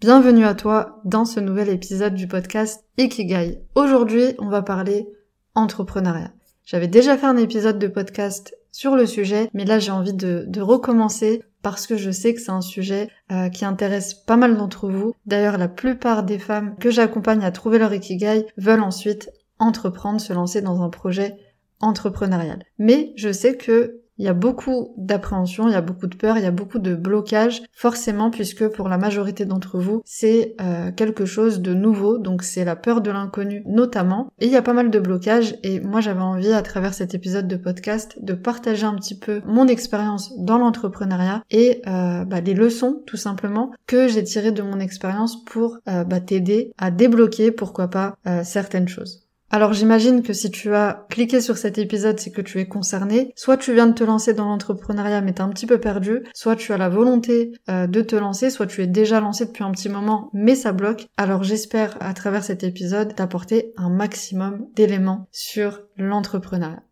Bienvenue à toi dans ce nouvel épisode du podcast Ikigai. Aujourd'hui, on va parler entrepreneuriat. J'avais déjà fait un épisode de podcast sur le sujet, mais là j'ai envie de, recommencer parce que je sais que c'est un sujet euh, qui intéresse pas mal d'entre vous. D'ailleurs, la plupart des femmes que j'accompagne à trouver leur Ikigai veulent ensuite entreprendre, se lancer dans un projet entrepreneurial. Mais je sais que il y a beaucoup d'appréhension, il y a beaucoup de peur, il y a beaucoup de blocage, forcément, puisque pour la majorité d'entre vous, c'est euh, quelque chose de nouveau, donc c'est la peur de l'inconnu notamment. Et il y a pas mal de blocages, et moi j'avais envie, à travers cet épisode de podcast, de partager un petit peu mon expérience dans l'entrepreneuriat et euh, bah, les leçons, tout simplement, que j'ai tirées de mon expérience pour euh, bah, t'aider à débloquer, pourquoi pas, certaines choses. Alors j'imagine que si tu as cliqué sur cet épisode, c'est que tu es concerné. Soit tu viens de te lancer dans l'entrepreneuriat mais t'es un petit peu perdu, soit tu as la volonté euh, de te lancer, soit tu es déjà lancé depuis un petit moment mais ça bloque. Alors j'espère à travers cet épisode t'apporter un maximum d'éléments sur l'entrepreneuriat.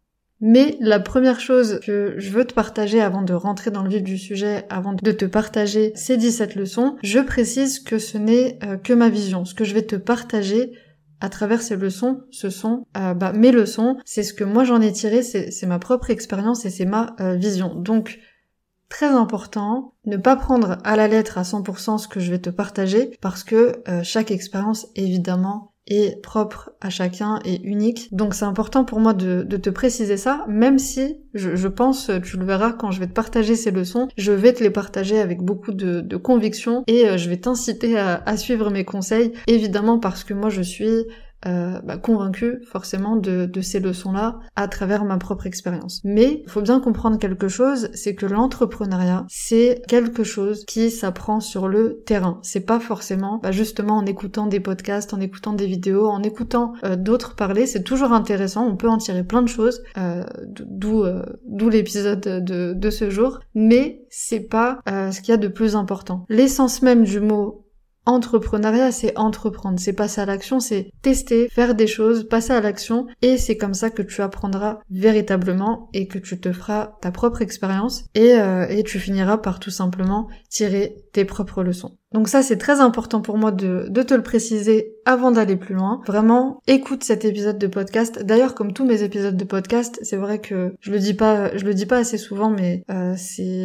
Mais la première chose que je veux te partager avant de rentrer dans le vif du sujet, avant de te partager ces 17 leçons, je précise que ce n'est euh, que ma vision. Ce que je vais te partager, à travers ces leçons, ce sont euh, bah, mes leçons, c'est ce que moi j'en ai tiré, c'est ma propre expérience et c'est ma euh, vision. Donc très important, ne pas prendre à la lettre à 100% ce que je vais te partager parce que euh, chaque expérience évidemment est propre à chacun et unique. Donc c'est important pour moi de, te préciser ça, même si je, pense, tu le verras quand je vais te partager ces leçons, je vais te les partager avec beaucoup de, conviction et euh, je vais t'inciter à, à suivre mes conseils, évidemment parce que moi je suis euh, bah, convaincu forcément de, ces leçons-là à travers ma propre expérience. Mais il faut bien comprendre quelque chose, c'est que l'entrepreneuriat, c'est quelque chose qui s'apprend sur le terrain. C'est pas forcément bah, justement en écoutant des podcasts, en écoutant des vidéos, en écoutant euh, d'autres parler. C'est toujours intéressant, on peut en tirer plein de choses, euh, d'où d'où l'épisode de, de ce jour. Mais c'est pas ce qu'il y a de plus important. L'essence même du mot Entrepreneuriat, c'est entreprendre, c'est passer à l'action, c'est tester, faire des choses, passer à l'action, et c'est comme ça que tu apprendras véritablement et que tu te feras ta propre expérience. Et, euh, et tu finiras par tout simplement tirer tes propres leçons. Donc ça c'est très important pour moi de, te le préciser avant d'aller plus loin. Vraiment, écoute cet épisode de podcast. D'ailleurs, comme tous mes épisodes de podcast, c'est vrai que je le dis pas, je le dis pas assez souvent, mais euh,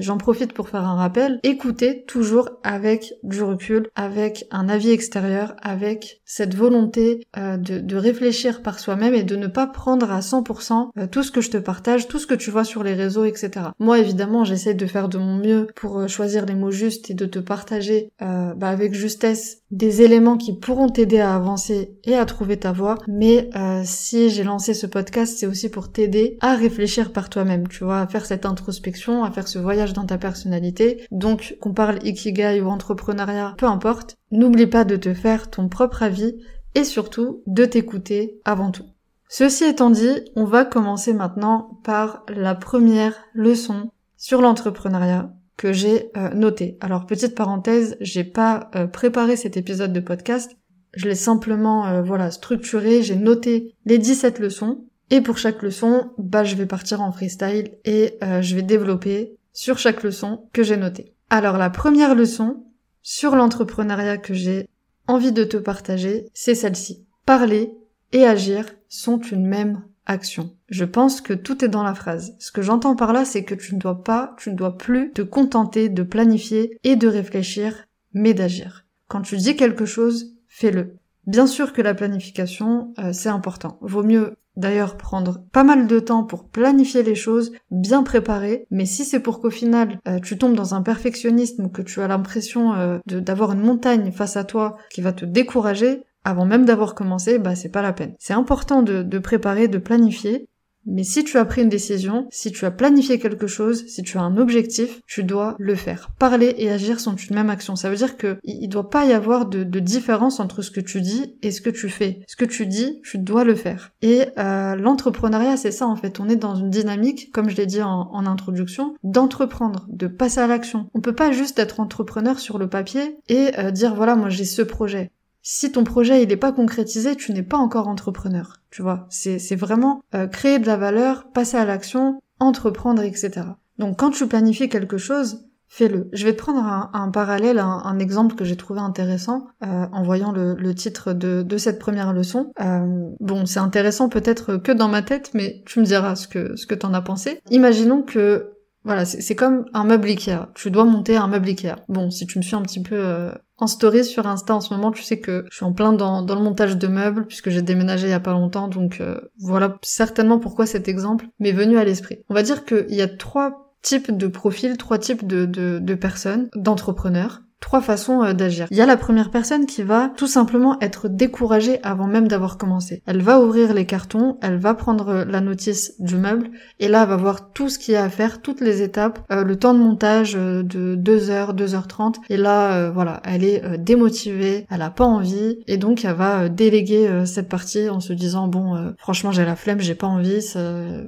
j'en profite pour faire un rappel. Écoutez toujours avec du recul, avec un avis extérieur, avec cette volonté euh, de, réfléchir par soi-même et de ne pas prendre à 100% euh, tout ce que je te partage, tout ce que tu vois sur les réseaux, etc. Moi, évidemment, j'essaie de faire de mon mieux pour euh, choisir les mots justes et de te partager bah, avec justesse des éléments qui pourront t'aider à avancer et à trouver ta voie. Mais euh, si j'ai lancé ce podcast, c'est aussi pour t'aider à réfléchir par toi-même, tu vois, à faire cette introspection, à faire ce voyage dans ta personnalité. Donc qu'on parle ikigai ou entrepreneuriat, peu importe, n'oublie pas de te faire ton propre avis et surtout de t'écouter avant tout. Ceci étant dit, on va commencer maintenant par la première leçon sur l'entrepreneuriat que j'ai euh, noté. Alors petite parenthèse, j'ai pas euh, préparé cet épisode de podcast, je l'ai simplement euh, voilà structuré, j'ai noté les 17 leçons et pour chaque leçon, bah je vais partir en freestyle et je vais développer sur chaque leçon que j'ai notée. Alors la première leçon sur l'entrepreneuriat que j'ai envie de te partager, c'est celle-ci. Parler et agir sont une même action. Je pense que tout est dans la phrase. Ce que j'entends par là, c'est que tu ne dois pas, tu ne dois plus te contenter de planifier et de réfléchir, mais d'agir. Quand tu dis quelque chose, fais-le. Bien sûr que la planification, euh, c'est important. Vaut mieux d'ailleurs prendre pas mal de temps pour planifier les choses, bien préparer, mais si c'est pour qu'au final euh, tu tombes dans un perfectionnisme que tu as l'impression euh, d'avoir une montagne face à toi qui va te décourager, avant même d'avoir commencé, bah c'est pas la peine. C'est important de préparer, de planifier, Mais si tu as pris une décision, si tu as planifié quelque chose, si tu as un objectif, tu dois le faire. Parler et agir sont une même action. Ça veut dire que il doit pas y avoir de, différence entre ce que tu dis et ce que tu fais. Ce que tu dis, tu dois le faire. Et euh, l'entrepreneuriat, c'est ça en fait. On est dans une dynamique, comme je l'ai dit en, introduction, d'entreprendre, de passer à l'action. On peut pas juste être entrepreneur sur le papier et euh, dire voilà moi j'ai ce projet si ton projet il n'est pas concrétisé, tu n'es pas encore entrepreneur. Tu vois, c'est vraiment euh, créer de la valeur, passer à l'action, entreprendre, etc. Donc quand tu planifies quelque chose, fais-le. Je vais te prendre un, parallèle, un, exemple que j'ai trouvé intéressant euh, en voyant le, titre de, cette première leçon. Euh, bon, c'est intéressant peut-être que dans ma tête, mais tu me diras ce que ce que t'en as pensé. Imaginons que voilà, c'est comme un meuble Ikea. Tu dois monter un meuble Ikea. Bon, si tu me suis un petit peu euh, en story sur Insta en ce moment, tu sais que je suis en plein dans, le montage de meubles puisque j'ai déménagé il y a pas longtemps. Donc euh, voilà certainement pourquoi cet exemple m'est venu à l'esprit. On va dire qu'il y a trois types de profils, trois types de, personnes, d'entrepreneurs trois façons euh, d'agir. Il y a la première personne qui va tout simplement être découragée avant même d'avoir commencé. Elle va ouvrir les cartons, elle va prendre euh, la notice du meuble et là elle va voir tout ce qu'il y a à faire, toutes les étapes, euh, le temps de montage de 2h, 2h30 et là voilà, elle est démotivée, elle a pas envie et donc elle va déléguer cette partie en se disant bon franchement j'ai la flemme, j'ai pas envie,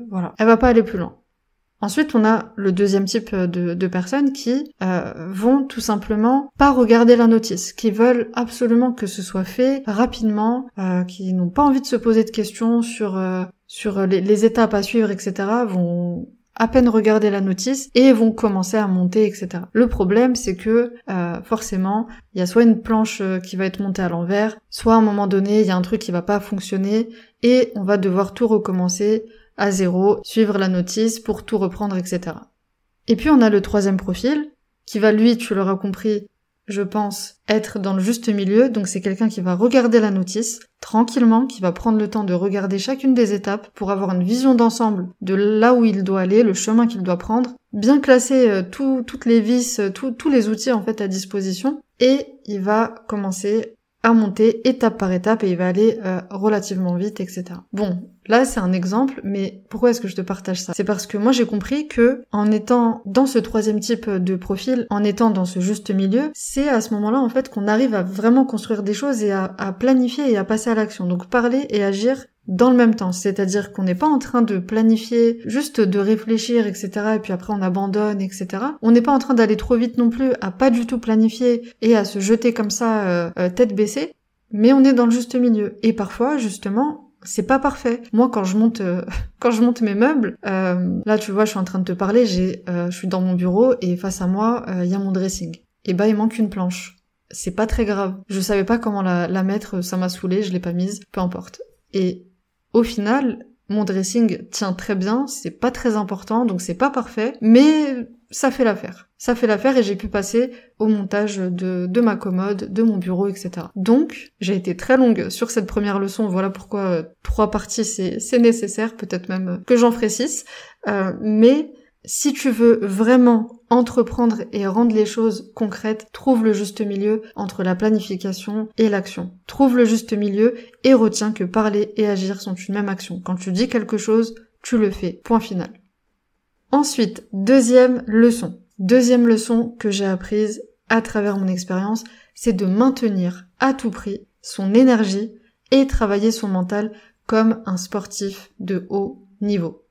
voilà. Elle va pas aller plus loin. Ensuite, on a le deuxième type de, personnes qui euh, vont tout simplement pas regarder la notice, qui veulent absolument que ce soit fait rapidement, euh, qui n'ont pas envie de se poser de questions sur euh, sur les, étapes à suivre, etc. vont à peine regarder la notice et vont commencer à monter, etc. Le problème, c'est que forcément, il y a soit une planche qui va être montée à l'envers, soit à un moment donné, il y a un truc qui va pas fonctionner et on va devoir tout recommencer à zéro, suivre la notice pour tout reprendre, etc. Et puis on a le troisième profil, qui va lui, tu l'auras compris, je pense, être dans le juste milieu, donc c'est quelqu'un qui va regarder la notice tranquillement, qui va prendre le temps de regarder chacune des étapes pour avoir une vision d'ensemble de là où il doit aller, le chemin qu'il doit prendre, bien classer euh, toutes les vis, euh, tous les outils en fait à disposition, et il va commencer à monter étape par étape et il va aller euh, relativement vite, etc. Bon, là c'est un exemple, mais pourquoi est-ce que je te partage ça? C'est parce que moi j'ai compris que en étant dans ce troisième type de profil, en étant dans ce juste milieu, c'est à ce moment-là en fait qu'on arrive à vraiment construire des choses et à, planifier et à passer à l'action. Donc parler et agir dans le même temps. C'est-à-dire qu'on n'est pas en train de planifier, juste de réfléchir, etc. Et puis après on abandonne, etc. On n'est pas en train d'aller trop vite non plus, à pas du tout planifier et à se jeter comme ça euh, euh, tête baissée. Mais on est dans le juste milieu. Et parfois, justement, c'est pas parfait. Moi, quand je monte, euh, quand je monte mes meubles, là, tu vois, je suis en train de te parler. J'ai, je suis dans mon bureau et face à moi, il y a mon dressing. Et bah, il manque une planche. C'est pas très grave. Je savais pas comment la, la mettre, ça m'a saoulé, je l'ai pas mise, peu importe. Et au final, mon dressing tient très bien, c'est pas très important, donc c'est pas parfait, mais ça fait l'affaire. Ça fait l'affaire et j'ai pu passer au montage de, de ma commode, de mon bureau, etc. Donc, j'ai été très longue sur cette première leçon, voilà pourquoi euh, trois parties c'est nécessaire, peut-être même que j'en ferai six, euh, mais si tu veux vraiment entreprendre et rendre les choses concrètes, trouve le juste milieu entre la planification et l'action. Trouve le juste milieu et retiens que parler et agir sont une même action. Quand tu dis quelque chose, tu le fais. Point final. Ensuite, deuxième leçon. Deuxième leçon que j'ai apprise à travers mon expérience, c'est de maintenir à tout prix son énergie et travailler son mental comme un sportif de haut niveau.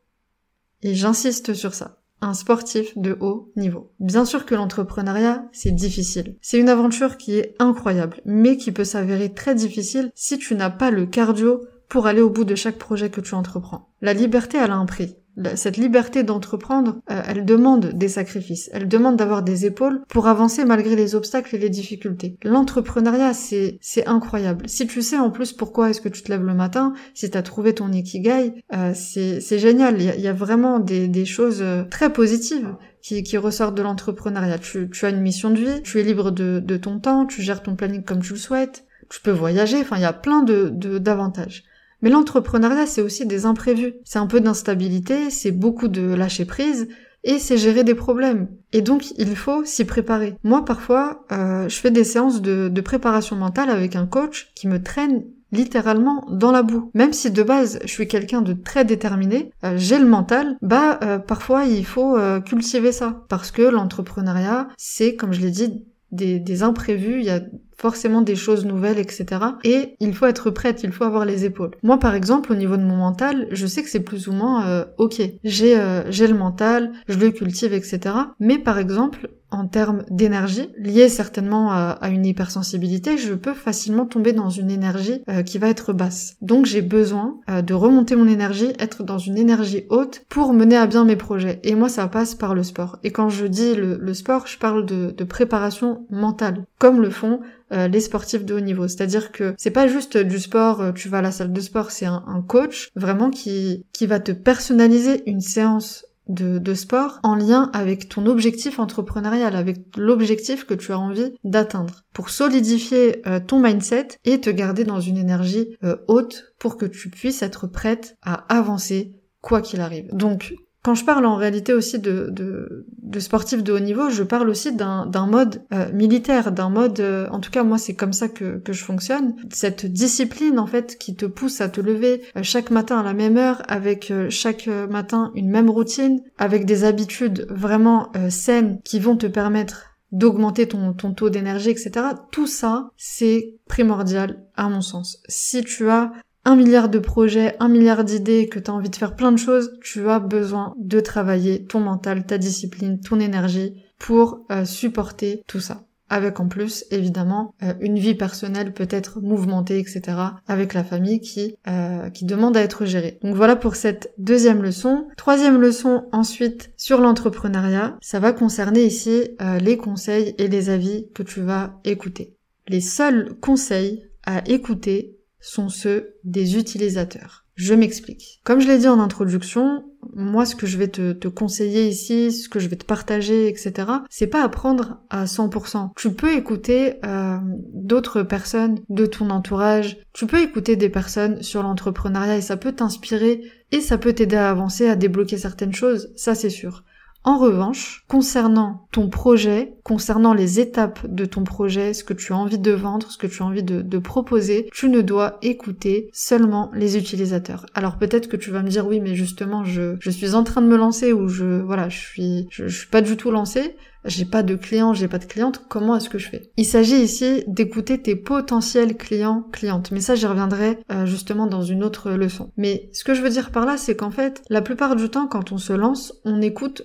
Et j'insiste sur ça un sportif de haut niveau. Bien sûr que l'entrepreneuriat, c'est difficile. C'est une aventure qui est incroyable, mais qui peut s'avérer très difficile si tu n'as pas le cardio pour aller au bout de chaque projet que tu entreprends. La liberté, elle a un prix cette liberté d'entreprendre, euh, elle demande des sacrifices, elle demande d'avoir des épaules pour avancer malgré les obstacles et les difficultés. L'entrepreneuriat, c'est c'est incroyable. Si tu sais en plus pourquoi est-ce que tu te lèves le matin, si tu as trouvé ton ikigai, euh, c'est c'est génial. Il y a, vraiment des, des choses euh, très positives qui, qui ressortent de l'entrepreneuriat. Tu, tu as une mission de vie, tu es libre de, de ton temps, tu gères ton planning comme tu le souhaites, tu peux voyager, enfin il y a plein de d'avantages. Mais l'entrepreneuriat, c'est aussi des imprévus. C'est un peu d'instabilité, c'est beaucoup de lâcher prise, et c'est gérer des problèmes. Et donc, il faut s'y préparer. Moi, parfois, euh, je fais des séances de, préparation mentale avec un coach qui me traîne littéralement dans la boue. Même si de base je suis quelqu'un de très déterminé, euh, j'ai le mental, bah euh, parfois il faut cultiver ça. Parce que l'entrepreneuriat, c'est, comme je l'ai dit, des, des imprévus, il y a forcément des choses nouvelles, etc. Et il faut être prête, il faut avoir les épaules. Moi, par exemple, au niveau de mon mental, je sais que c'est plus ou moins euh, ok. J'ai euh, j'ai le mental, je le cultive, etc. Mais par exemple, en termes d'énergie, liée certainement à, une hypersensibilité, je peux facilement tomber dans une énergie euh, qui va être basse. Donc j'ai besoin de remonter mon énergie, être dans une énergie haute pour mener à bien mes projets. Et moi, ça passe par le sport. Et quand je dis le, sport, je parle de, préparation mentale, comme le font euh, les sportifs de haut niveau. C'est-à-dire que c'est pas juste du sport, euh, tu vas à la salle de sport, c'est un, coach vraiment qui va te personnaliser une séance de, de, sport en lien avec ton objectif entrepreneurial, avec l'objectif que tu as envie d'atteindre, pour solidifier euh, ton mindset et te garder dans une énergie haute pour que tu puisses être prête à avancer quoi qu'il arrive. Donc quand je parle en réalité aussi de, de, de sportifs de haut niveau, je parle aussi d'un mode euh, militaire, d'un mode, euh, en tout cas moi c'est comme ça que, que je fonctionne, cette discipline en fait qui te pousse à te lever euh, chaque matin à la même heure, avec chaque matin une même routine, avec des habitudes vraiment saines qui vont te permettre d'augmenter ton, ton taux d'énergie, etc. Tout ça, c'est primordial à mon sens. Si tu as un milliard de projets, un milliard d'idées, que tu as envie de faire plein de choses, tu as besoin de travailler ton mental, ta discipline, ton énergie pour euh, supporter tout ça. Avec en plus, évidemment, euh, une vie personnelle peut-être mouvementée, etc. avec la famille qui, euh, qui demande à être gérée. Donc voilà pour cette deuxième leçon. Troisième leçon ensuite sur l'entrepreneuriat, ça va concerner ici les conseils et les avis que tu vas écouter. Les seuls conseils à écouter sont ceux des utilisateurs. Je m'explique. Comme je l'ai dit en introduction, moi ce que je vais te, conseiller ici, ce que je vais te partager, etc., c'est pas apprendre à 100%. Tu peux écouter euh, d'autres personnes de ton entourage, tu peux écouter des personnes sur l'entrepreneuriat et ça peut t'inspirer et ça peut t'aider à avancer, à débloquer certaines choses, ça c'est sûr. En revanche, concernant ton projet, concernant les étapes de ton projet, ce que tu as envie de vendre, ce que tu as envie de, proposer, tu ne dois écouter seulement les utilisateurs. Alors peut-être que tu vas me dire oui, mais justement, je, suis en train de me lancer ou je, voilà, je suis, je, suis pas du tout lancé. J'ai pas de clients, j'ai pas de clientes, comment est-ce que je fais? Il s'agit ici d'écouter tes potentiels clients, clientes. Mais ça, j'y reviendrai euh, justement dans une autre leçon. Mais ce que je veux dire par là, c'est qu'en fait, la plupart du temps, quand on se lance, on écoute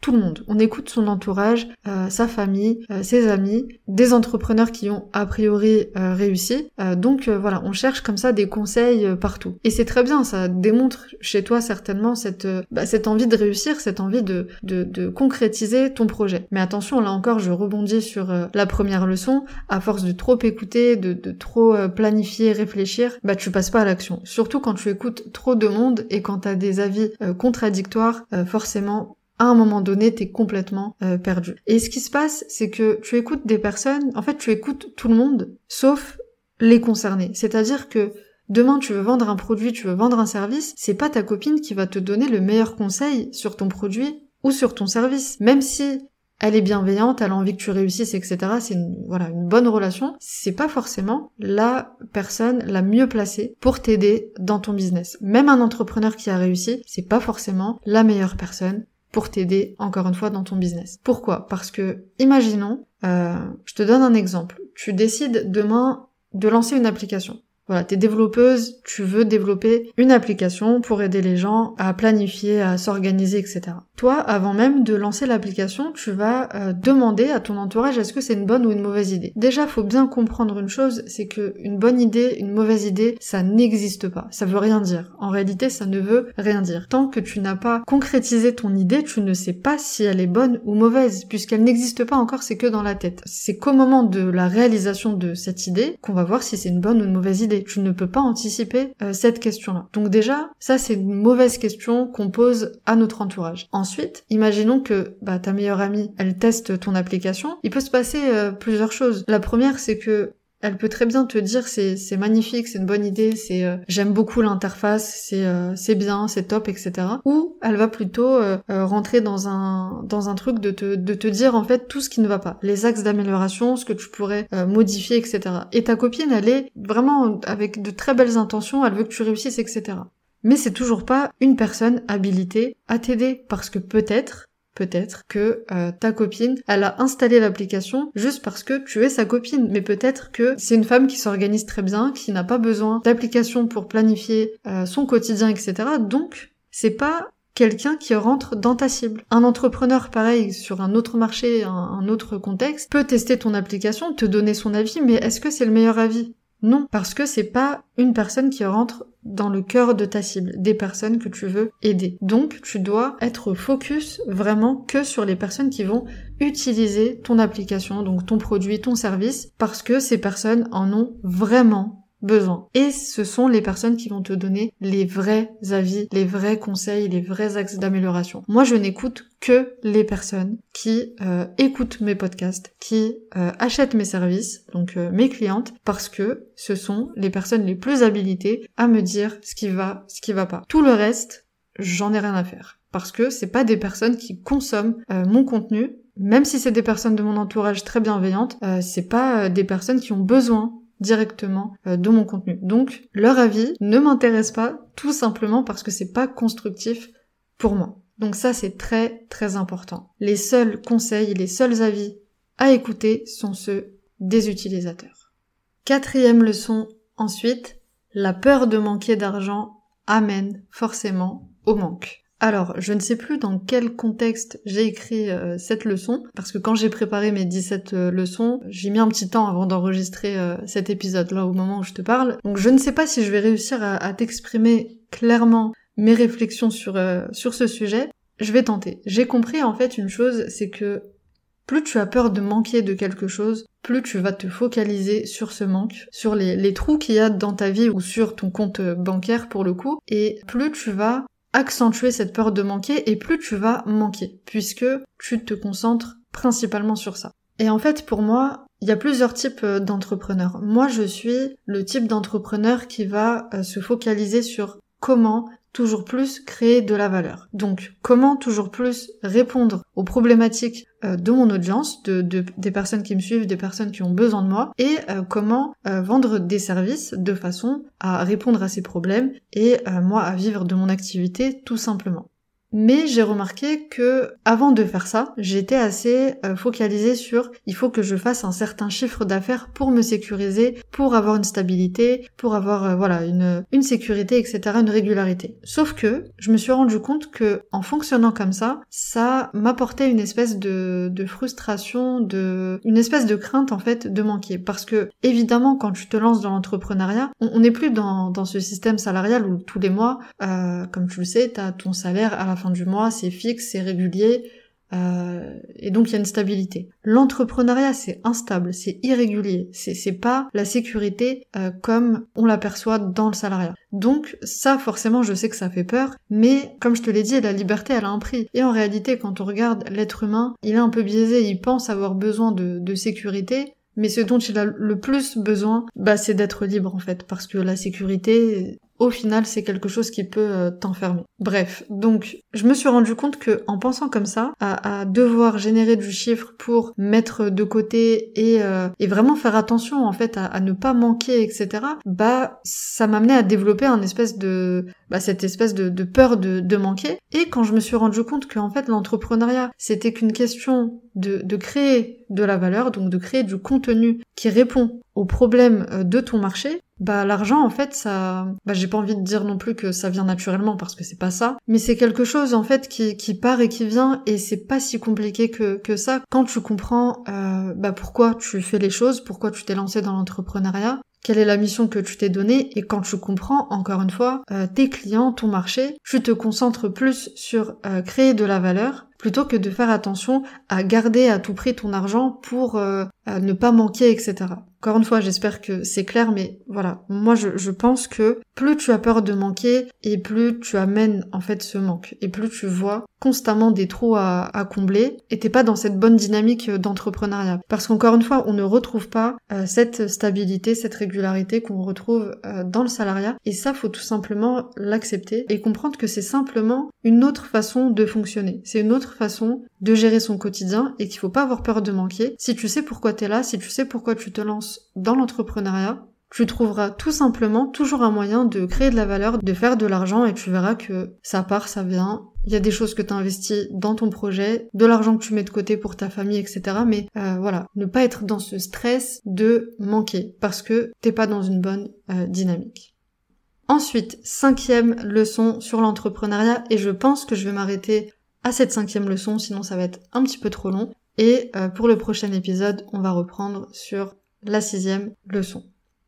tout le monde. On écoute son entourage, euh, sa famille, euh, ses amis, des entrepreneurs qui ont a priori euh, réussi. donc voilà, on cherche comme ça des conseils partout. Et c'est très bien, ça démontre chez toi certainement cette, bah, cette envie de réussir, cette envie de, de, de, concrétiser ton projet. Mais attention, là encore, je rebondis sur la première leçon. À force de trop écouter, de, de trop planifier, réfléchir, bah tu passes pas à l'action. Surtout quand tu écoutes trop de monde et quand tu as des avis contradictoires, forcément à un moment donné, t'es complètement euh, perdu. Et ce qui se passe, c'est que tu écoutes des personnes, en fait, tu écoutes tout le monde, sauf les concernés. C'est-à-dire que demain, tu veux vendre un produit, tu veux vendre un service, c'est pas ta copine qui va te donner le meilleur conseil sur ton produit ou sur ton service. Même si elle est bienveillante, elle a envie que tu réussisses, etc. C'est une, voilà, une bonne relation. C'est pas forcément la personne la mieux placée pour t'aider dans ton business. Même un entrepreneur qui a réussi, c'est pas forcément la meilleure personne pour t'aider encore une fois dans ton business. Pourquoi? Parce que, imaginons, euh, je te donne un exemple. Tu décides demain de lancer une application. Voilà, t'es développeuse, tu veux développer une application pour aider les gens à planifier, à s'organiser, etc. Toi, avant même de lancer l'application, tu vas euh, demander à ton entourage est-ce que c'est une bonne ou une mauvaise idée. Déjà, faut bien comprendre une chose, c'est que une bonne idée, une mauvaise idée, ça n'existe pas. Ça veut rien dire. En réalité, ça ne veut rien dire. Tant que tu n'as pas concrétisé ton idée, tu ne sais pas si elle est bonne ou mauvaise, puisqu'elle n'existe pas encore, c'est que dans la tête. C'est qu'au moment de la réalisation de cette idée qu'on va voir si c'est une bonne ou une mauvaise idée. Tu ne peux pas anticiper euh, cette question-là. Donc déjà, ça c'est une mauvaise question qu'on pose à notre entourage. Ensuite, imaginons que bah, ta meilleure amie, elle teste ton application. Il peut se passer euh, plusieurs choses. La première, c'est que Elle peut très bien te dire c'est c'est magnifique, c'est une bonne idée, c'est euh, j'aime beaucoup l'interface, c'est euh, c'est bien, c'est top, etc. Ou elle va plutôt rentrer dans un dans un truc de te de te dire en fait tout ce qui ne va pas, les axes d'amélioration, ce que tu pourrais modifier, etc. Et ta copine, elle est vraiment avec de très belles intentions, elle veut que tu réussisses, etc. Mais c'est toujours pas une personne habilitée à t'aider parce que peut-être Peut-être que euh, ta copine, elle a installé l'application juste parce que tu es sa copine. Mais peut-être que c'est une femme qui s'organise très bien, qui n'a pas besoin d'application pour planifier euh, son quotidien, etc. Donc, c'est pas quelqu'un qui rentre dans ta cible. Un entrepreneur, pareil, sur un autre marché, un, autre contexte, peut tester ton application, te donner son avis, mais est-ce que c'est le meilleur avis? Non, parce que c'est pas une personne qui rentre dans le cœur de ta cible, des personnes que tu veux aider. Donc, tu dois être focus vraiment que sur les personnes qui vont utiliser ton application, donc ton produit, ton service, parce que ces personnes en ont vraiment besoin. Et ce sont les personnes qui vont te donner les vrais avis, les vrais conseils, les vrais axes d'amélioration. Moi, je n'écoute que les personnes qui euh, écoutent mes podcasts, qui euh, achètent mes services, donc euh, mes clientes, parce que ce sont les personnes les plus habilitées à me dire ce qui va, ce qui va pas. Tout le reste, j'en ai rien à faire. Parce que c'est pas des personnes qui consomment mon contenu, même si c'est des personnes de mon entourage très bienveillantes, c'est pas des personnes qui ont besoin directement euh, de mon contenu. Donc leur avis ne m'intéresse pas tout simplement parce que c'est pas constructif pour moi. Donc ça c'est très très important. Les seuls conseils, les seuls avis à écouter sont ceux des utilisateurs. Quatrième leçon ensuite, la peur de manquer d'argent amène forcément au manque. Alors, je ne sais plus dans quel contexte j'ai écrit euh, cette leçon, parce que quand j'ai préparé mes 17 euh, leçons, j'ai mis un petit temps avant d'enregistrer euh, cet épisode-là au moment où je te parle. Donc je ne sais pas si je vais réussir à, t'exprimer clairement mes réflexions sur, ce sujet. Je vais tenter. J'ai compris en fait une chose, c'est que plus tu as peur de manquer de quelque chose, plus tu vas te focaliser sur ce manque, sur les trous qu'il y a dans ta vie ou sur ton compte bancaire pour le coup, et plus tu vas accentuer cette peur de manquer et plus tu vas manquer, puisque tu te concentres principalement sur ça. Et en fait, pour moi, il y a plusieurs types euh, d'entrepreneurs. Moi, je suis le type d'entrepreneur qui va euh, se focaliser sur comment toujours plus créer de la valeur. Donc, comment toujours plus répondre aux problématiques euh, de mon audience, de, des personnes qui me suivent, des personnes qui ont besoin de moi, et euh, comment euh, vendre des services de façon à répondre à ces problèmes et moi à vivre de mon activité tout simplement. Mais j'ai remarqué que avant de faire ça, j'étais assez euh, focalisée sur il faut que je fasse un certain chiffre d'affaires pour me sécuriser, pour avoir une stabilité, pour avoir euh, voilà une une sécurité, etc., une régularité. Sauf que je me suis rendu compte que en fonctionnant comme ça, ça m'apportait une espèce de de frustration, de une espèce de crainte en fait de manquer, parce que évidemment quand tu te lances dans l'entrepreneuriat, on n'est plus dans dans ce système salarial où tous les mois, euh, comme tu le sais, t'as ton salaire à la fin du mois, c'est fixe, c'est régulier, euh, et donc il y a une stabilité. L'entrepreneuriat c'est instable, c'est irrégulier, c'est pas la sécurité euh, comme on l'aperçoit dans le salariat. Donc ça forcément je sais que ça fait peur, mais comme je te l'ai dit, la liberté elle a un prix. Et en réalité quand on regarde l'être humain, il est un peu biaisé, il pense avoir besoin de, de sécurité, mais ce dont il a le plus besoin, bah, c'est d'être libre en fait, parce que la sécurité, au final, c'est quelque chose qui peut euh, t'enfermer. Bref, donc je me suis rendu compte que en pensant comme ça, à, devoir générer du chiffre pour mettre de côté et, euh, vraiment faire attention en fait à, ne pas manquer, etc. Bah, ça m'amenait à développer un espèce de, bah, cette espèce de, peur de, de manquer. Et quand je me suis rendu compte qu'en fait l'entrepreneuriat, c'était qu'une question de, de créer de la valeur, donc de créer du contenu qui répond aux problèmes euh, de ton marché, bah l'argent en fait ça bah j'ai pas envie de dire non plus que ça vient naturellement parce que c'est pas ça mais c'est quelque chose en fait qui, qui part et qui vient et c'est pas si compliqué que, que ça. Quand tu comprends euh, bah pourquoi tu fais les choses pourquoi tu t'es lancé dans l'entrepreneuriat quelle est la mission que tu t'es donnée et quand tu comprends encore une fois euh, tes clients, ton marché, tu te concentres plus sur créer de la valeur plutôt que de faire attention à garder à tout prix ton argent pour euh, ne pas manquer, etc. Encore une fois, j'espère que c'est clair, mais voilà, moi je, je, pense que plus tu as peur de manquer et plus tu amènes en fait ce manque et plus tu vois constamment des trous à, à combler et t'es pas dans cette bonne dynamique d'entrepreneuriat. Parce qu'encore une fois, on ne retrouve pas euh, cette stabilité, cette régularité qu'on retrouve euh, dans le salariat et ça faut tout simplement l'accepter et comprendre que c'est simplement une autre façon de fonctionner. C'est une autre façon de gérer son quotidien et qu'il faut pas avoir peur de manquer. Si tu sais pourquoi t'es là, si tu sais pourquoi tu te lances dans l'entrepreneuriat, tu trouveras tout simplement toujours un moyen de créer de la valeur, de faire de l'argent et tu verras que ça part, ça vient. Il y a des choses que tu investis dans ton projet, de l'argent que tu mets de côté pour ta famille, etc. Mais euh, voilà, ne pas être dans ce stress de manquer parce que t'es pas dans une bonne euh, dynamique. Ensuite, cinquième leçon sur l'entrepreneuriat et je pense que je vais m'arrêter à cette cinquième leçon, sinon ça va être un petit peu trop long. Et euh, pour le prochain épisode, on va reprendre sur la sixième leçon.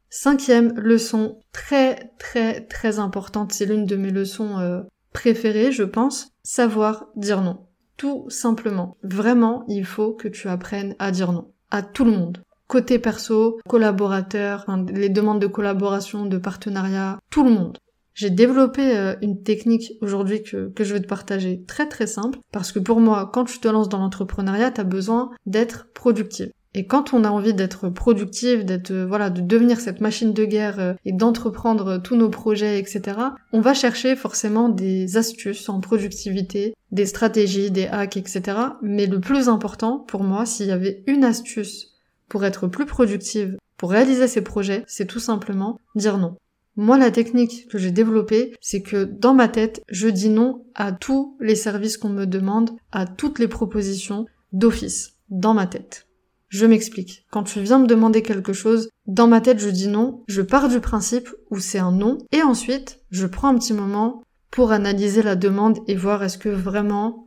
Cinquième leçon, très très très importante, c'est l'une de mes leçons euh, préférées, je pense, savoir dire non. Tout simplement. Vraiment, il faut que tu apprennes à dire non. À tout le monde. Côté perso, collaborateur, les demandes de collaboration, de partenariat, tout le monde. J'ai développé euh, une technique aujourd'hui que, que je vais te partager très très simple parce que pour moi, quand tu te lances dans l'entrepreneuriat, tu as besoin d'être productive. Et quand on a envie d'être productive, d'être euh, voilà, de devenir cette machine de guerre euh, et d'entreprendre tous nos projets, etc., on va chercher forcément des astuces en productivité, des stratégies, des hacks, etc. Mais le plus important pour moi, s'il y avait une astuce pour être plus productive, pour réaliser ces projets, c'est tout simplement dire non. Moi, la technique que j'ai développée, c'est que dans ma tête, je dis non à tous les services qu'on me demande, à toutes les propositions d'office, dans ma tête. Je m'explique. Quand tu viens me demander quelque chose, dans ma tête, je dis non, je pars du principe où c'est un non, et ensuite, je prends un petit moment pour analyser la demande et voir est-ce que vraiment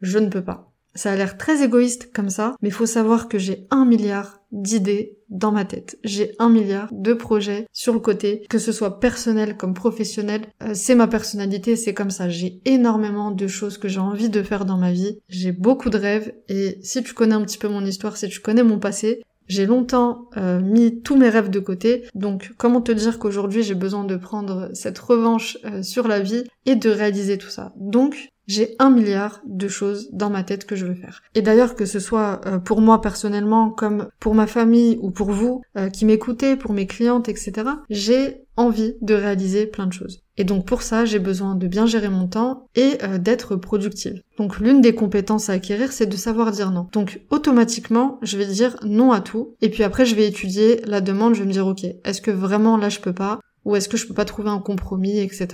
je ne peux pas. Ça a l'air très égoïste comme ça, mais faut savoir que j'ai un milliard d'idées dans ma tête. J'ai un milliard de projets sur le côté, que ce soit personnel comme professionnel. Euh, c'est ma personnalité, c'est comme ça. J'ai énormément de choses que j'ai envie de faire dans ma vie. J'ai beaucoup de rêves et si tu connais un petit peu mon histoire, si tu connais mon passé, j'ai longtemps euh, mis tous mes rêves de côté, donc comment te dire qu'aujourd'hui j'ai besoin de prendre cette revanche euh, sur la vie et de réaliser tout ça? Donc j'ai un milliard de choses dans ma tête que je veux faire. Et d'ailleurs que ce soit euh, pour moi personnellement, comme pour ma famille ou pour vous euh, qui m'écoutez, pour mes clientes, etc., j'ai envie de réaliser plein de choses. Et donc pour ça, j'ai besoin de bien gérer mon temps et euh, d'être productive. Donc l'une des compétences à acquérir, c'est de savoir dire non. Donc automatiquement, je vais dire non à tout. Et puis après, je vais étudier la demande, je vais me dire, ok, est-ce que vraiment là je peux pas Ou est-ce que je peux pas trouver un compromis, etc.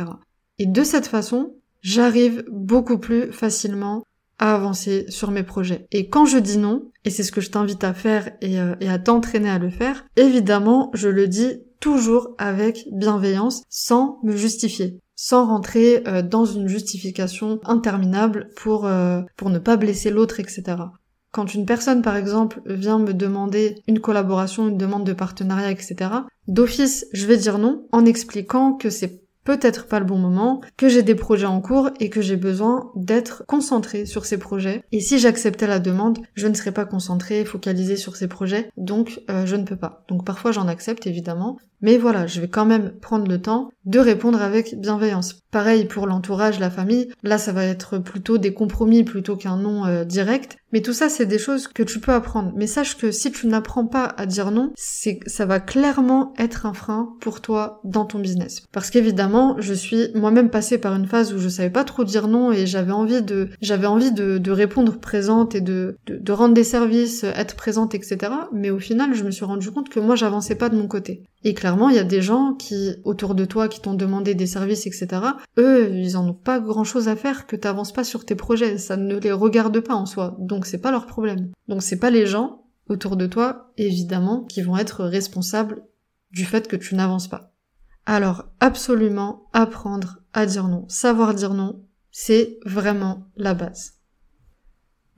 Et de cette façon, j'arrive beaucoup plus facilement à avancer sur mes projets. Et quand je dis non, et c'est ce que je t'invite à faire et, euh, à t'entraîner à le faire, évidemment, je le dis toujours avec bienveillance, sans me justifier, sans rentrer euh, dans une justification interminable pour, euh, pour ne pas blesser l'autre, etc. Quand une personne, par exemple, vient me demander une collaboration, une demande de partenariat, etc., d'office, je vais dire non en expliquant que c'est peut-être pas le bon moment, que j'ai des projets en cours et que j'ai besoin d'être concentré sur ces projets. Et si j'acceptais la demande, je ne serais pas concentré, focalisé sur ces projets, donc euh, je ne peux pas. Donc parfois j'en accepte évidemment, mais voilà, je vais quand même prendre le temps de répondre avec bienveillance. Pareil pour l'entourage, la famille, là ça va être plutôt des compromis plutôt qu'un non euh, direct. Mais tout ça c'est des choses que tu peux apprendre. Mais sache que si tu n'apprends pas à dire non, c'est ça va clairement être un frein pour toi dans ton business. Parce qu'évidemment, je suis moi-même passée par une phase où je savais pas trop dire non et j'avais envie de j'avais envie de, répondre présente et de, de, de rendre des services, être présente, etc. Mais au final, je me suis rendu compte que moi j'avançais pas de mon côté. Et clairement, il y a des gens qui, autour de toi, qui t'ont demandé des services, etc. Eux, ils en ont pas grand chose à faire que t'avances pas sur tes projets. Ça ne les regarde pas en soi. Donc c'est pas leur problème. Donc c'est pas les gens autour de toi, évidemment, qui vont être responsables du fait que tu n'avances pas. Alors, absolument apprendre à dire non. Savoir dire non, c'est vraiment la base.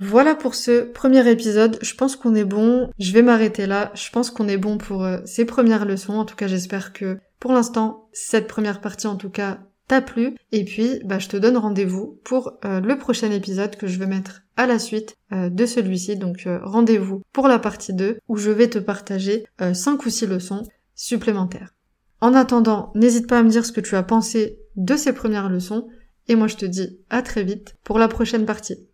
Voilà pour ce premier épisode. Je pense qu'on est bon. Je vais m'arrêter là. Je pense qu'on est bon pour euh, ces premières leçons. En tout cas, j'espère que pour l'instant, cette première partie, en tout cas, t'a plu. Et puis, bah, je te donne rendez-vous pour euh, le prochain épisode que je vais mettre à la suite euh, de celui-ci. Donc, rendez-vous pour la partie 2 où je vais te partager 5 ou 6 leçons supplémentaires. En attendant, n'hésite pas à me dire ce que tu as pensé de ces premières leçons. Et moi, je te dis à très vite pour la prochaine partie.